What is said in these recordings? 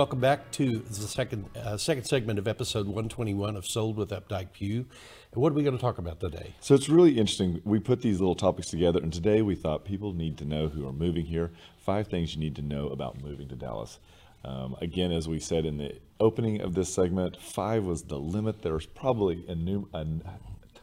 welcome back to the second uh, second segment of episode 121 of Sold with Updike Pew. And what are we going to talk about today? So it's really interesting. We put these little topics together, and today we thought people need to know who are moving here. Five things you need to know about moving to Dallas. Um, again, as we said in the opening of this segment, five was the limit. There's probably a, new, a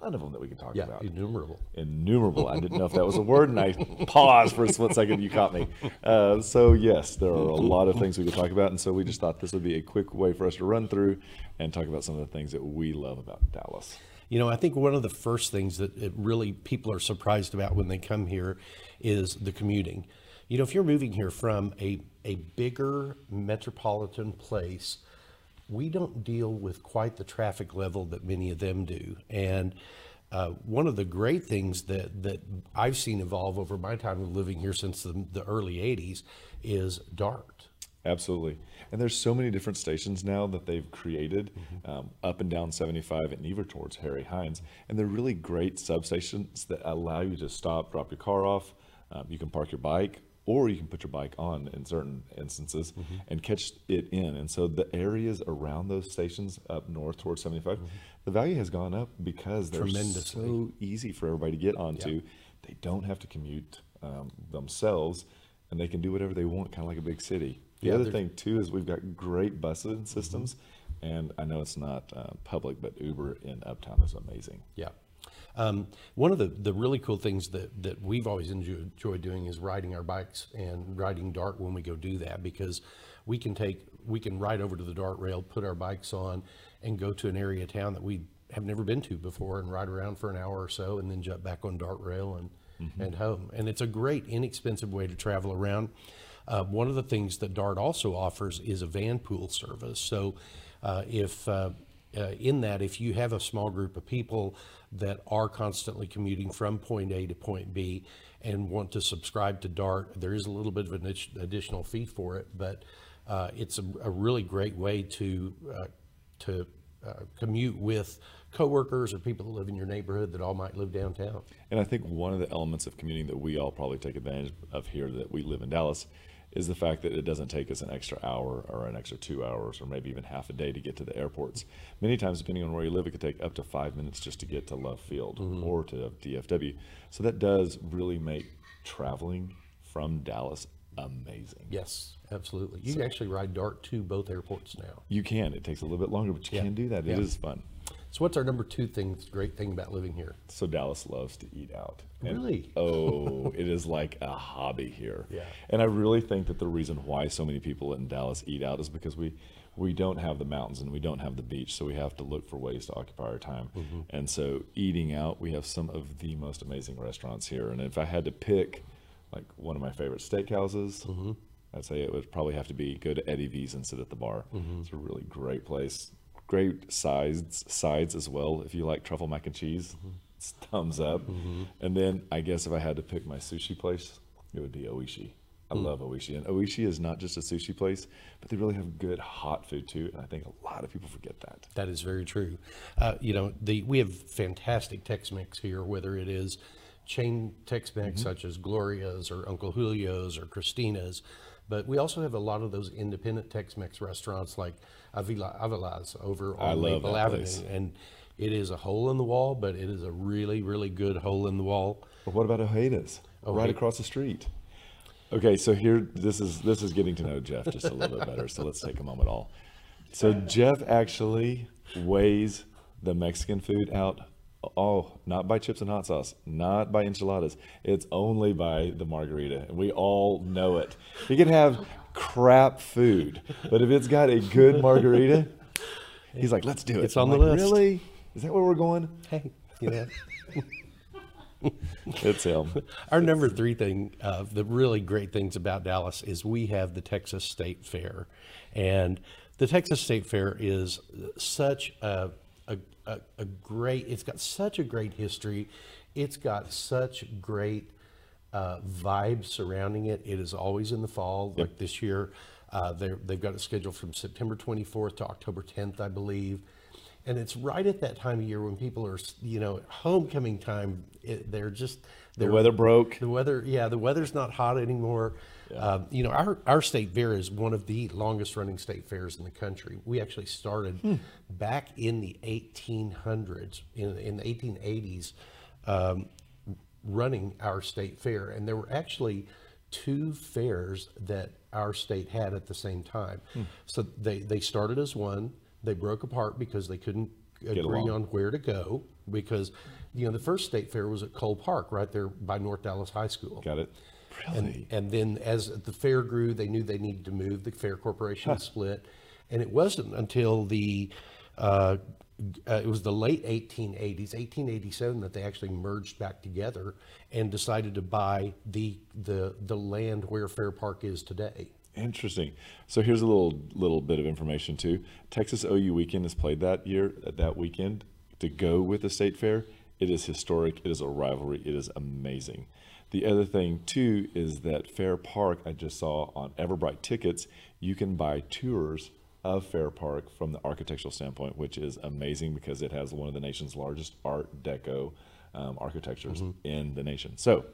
ton of them that we can talk Yeah, about. innumerable. Innumerable. I didn't know if that was a word, and I paused for a split second. You caught me. Uh, so yes, there are a lot of things we could talk about, and so we just thought this would be a quick way for us to run through and talk about some of the things that we love about Dallas. You know, I think one of the first things that it really people are surprised about when they come here is the commuting. You know, if you're moving here from a, a bigger metropolitan place, we don't deal with quite the traffic level that many of them do. And uh, one of the great things that, that I've seen evolve over my time of living here since the, the early 80s is DART. Absolutely. And there's so many different stations now that they've created um, up and down 75 and even towards Harry Hines. And they're really great substations that allow you to stop, drop your car off. Um, you can park your bike or you can put your bike on in certain instances and catch it in. And so the areas around those stations up north towards 75, the value has gone up because they're so easy for everybody to get onto. They don't have to commute um, themselves and they can do whatever they want, kind of like a big city. The Yeah, other thing too is we've got great busing systems, and I know it's not uh, public, but Uber in Uptown is amazing. Yeah. Um, one of the, the really cool things that, that we've always enjoyed, enjoyed doing is riding our bikes and riding dart when we go do that because we can take we can ride over to the dart rail, put our bikes on, and go to an area of town that we have never been to before and ride around for an hour or so and then jump back on dart rail and and home. And it's a great inexpensive way to travel around. Uh, one of the things that Dart also offers is a van pool service. So uh, if uh, uh, in that, if you have a small group of people that are constantly commuting from point A to point B and want to subscribe to Dart, there is a little bit of an additional fee for it, but uh, it's a, a really great way to uh, to uh, commute with coworkers or people that live in your neighborhood that all might live downtown. And I think one of the elements of commuting that we all probably take advantage of here that we live in Dallas is the fact that it doesn't take us an extra hour or an extra two hours or maybe even half a day to get to the airports. Many times, depending on where you live, it could take up to five minutes just to get to Love Field mm-hmm. or to DFW. So that does really make traveling from Dallas amazing. Yes, absolutely. You can actually ride Dart to both airports now. You can. It takes a little bit longer, but you Yeah. can do that. It Yeah. is fun. So, what's our number two thing? Great thing about living here? So Dallas loves to eat out. And- Really? Oh, it is like a hobby here. Yeah. And I really think that the reason why so many people in Dallas eat out is because we we don't have the mountains and we don't have the beach, so we have to look for ways to occupy our time. Mm-hmm. And so eating out, we have some of the most amazing restaurants here. And if I had to pick like one of my favorite steakhouses, Mm-hmm. I'd say it would probably have to be go to Eddie V's and sit at the bar. Mm-hmm. It's a really great place. Great sides sides as well. If you like truffle mac and cheese, Mm-hmm. it's thumbs up. And then I guess if I had to pick my sushi place, it would be Oishi. I Hmm. love Oishi. And Oishi is not just a sushi place, but they really have good hot food too. And I think a lot of people forget that. That is very true. Uh, you know, the we have fantastic Tex-Mex here, whether it is chain Tex-Mex such as Gloria's or Uncle Julio's or Cristina's, but we also have a lot of those independent Tex-Mex restaurants like Avila Avila's over on Maple Avenue, place. and it is a hole in the wall, but it is a really, really good hole in the wall. But what about Ojeda's? Oh, right Ojeda. across the street. Okay, so here this is this is getting to know Jeff just a little bit better. So let's take a moment all. So Jeff actually weighs the Mexican food out. Oh, not by chips and hot sauce, not by enchiladas. It's only by the margarita, and we all know it. You can have crap food, but if it's got a good margarita, he's like, "Let's do it." It's on I'm the like, list. Really? Is that where we're going? Hey, you know. It's him. Our number three thing, uh, the really great things about Dallas is we have the Texas State Fair, and the Texas State Fair is such a a, a, great. It's got such a great history. It's got such great uh, vibes surrounding it. It is always in the fall, like this year. Uh, they're- they've got it scheduled from September 24th to October 10th, I believe. and it's right at that time of year when people are, you know, homecoming time. It, they're just The they're, weather broke. the weather, yeah, the weather's not hot anymore. Um, you know, our, our state fair is one of the longest running state fairs in the country. We actually started back in the 1800s, in, in the 1880s, um, running our state fair. And there were actually two fairs that our state had at the same time. So they, they started as one, they broke apart because they couldn't agree along. on where to go because, you know, the first state fair was at Cole Park, right there by North Dallas High School. Got it. And, and then as the fair grew, they knew they needed to move. The fair corporation split, and it wasn't until the uh, uh, it was the late 1880s, 1887, that they actually merged back together and decided to buy the the the land where Fair Park is today. Interesting. So here's a little little bit of information too. Texas OU weekend is played that year that weekend to go with the state fair. It is historic. It is a rivalry. It is amazing. The other thing too is that Fair Park. I just saw on Eventbrite tickets. You can buy tours of Fair Park from the architectural standpoint, which is amazing because it has one of the nation's largest Art Deco um, architectures in the nation. So.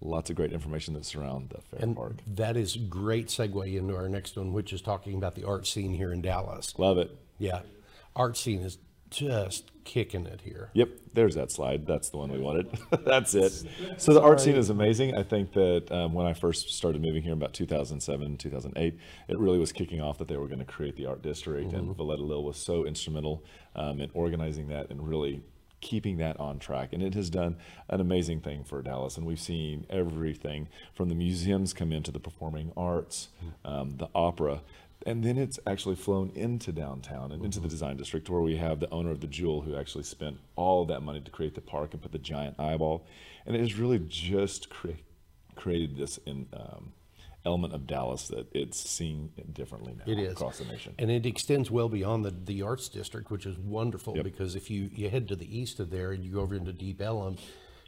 Lots of great information that surround the Fair And Park. that is great segue into our next one, which is talking about the art scene here in Dallas. Love it. Yeah, art scene is just kicking it here. Yep, there's that slide. That's the one we wanted. That's it. So the art scene is amazing. I think that um, when I first started moving here in about 2007, 2008, it really was kicking off that they were going to create the art district, and Veletta Lill was so instrumental um, in organizing that and really keeping that on track. And it has done an amazing thing for Dallas. And we've seen everything from the museums come into the performing arts, um, the opera. And then it's actually flown into downtown and into the design district where we have the owner of the Joule who actually spent all of that money to create the park and put the giant eyeball. And it has really just cre- created this in, um, element of Dallas that it's seen differently now It is. across the nation. And it extends well beyond the, the arts district, which is wonderful Yep. because if you, you head to the east of there and you go over into Deep Ellum,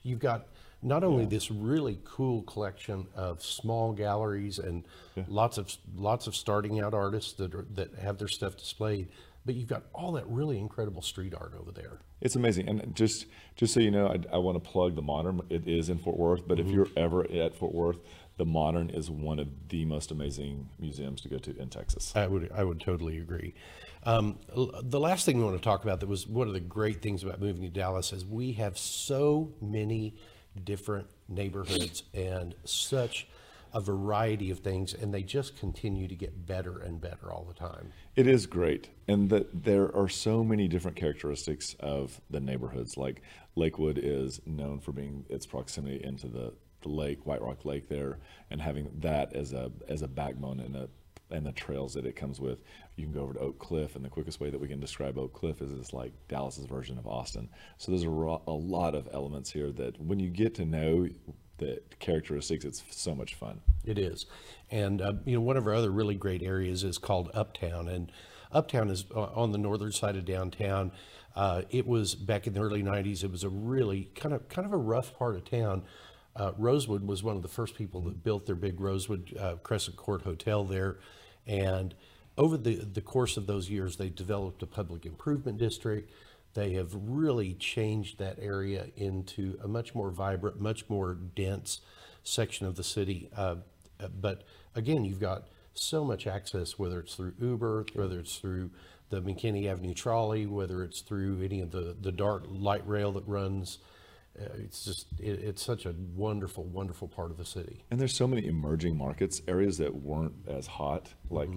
you've got not only this really cool collection of small galleries and lots of lots of starting out artists that are, that have their stuff displayed, but you've got all that really incredible street art over there. It's amazing, and just just so you know, I, I want to plug the Modern. It is in Fort Worth, but if you're ever at Fort Worth, the Modern is one of the most amazing museums to go to in Texas. I would I would totally agree. Um, the last thing we want to talk about that was one of the great things about moving to Dallas is we have so many different neighborhoods and such a variety of things, and they just continue to get better and better all the time. It is great, and that there are so many different characteristics of the neighborhoods. Like Lakewood is known for being its proximity into the, the lake, White Rock Lake, there, and having that as a as a backbone and a and the trails that it comes with. You can go over to Oak Cliff, and the quickest way that we can describe Oak Cliff is it's like Dallas's version of Austin. So there's a, ro- a lot of elements here that when you get to know the characteristics, it's so much fun. It is, and uh, you know one of our other really great areas is called Uptown, and Uptown is uh, on the northern side of downtown. Uh, it was back in the early '90s. It was a really kind of kind of a rough part of town. Uh, Rosewood was one of the first people that built their big Rosewood uh, Crescent Court Hotel there, and over the the course of those years, they developed a public improvement district. They have really changed that area into a much more vibrant, much more dense section of the city. Uh, uh, but again, you've got so much access, whether it's through Uber, whether it's through the McKinney Avenue trolley, whether it's through any of the, the DART light rail that runs. Uh, it's just, it, it's such a wonderful, wonderful part of the city. And there's so many emerging markets, areas that weren't as hot, like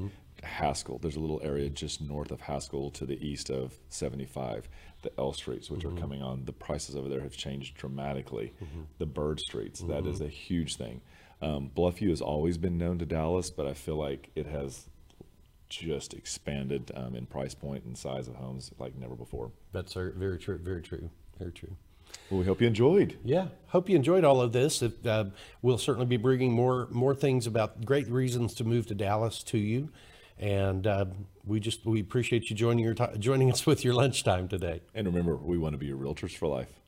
Haskell. There's a little area just north of Haskell to the east of 75, the L Streets, which are coming on. The prices over there have changed dramatically. The Bird Streets, that is a huge thing. Um, Bluffview has always been known to Dallas, but I feel like it has just expanded um, in price point and size of homes like never before. That's very true, very true, very true. Well, we hope you enjoyed. Yeah, hope you enjoyed all of this. If, uh, we'll certainly be bringing more more things about great reasons to move to Dallas to you, and uh, we just we appreciate you joining your joining us with your lunchtime today. And remember, we want to be your realtors for life.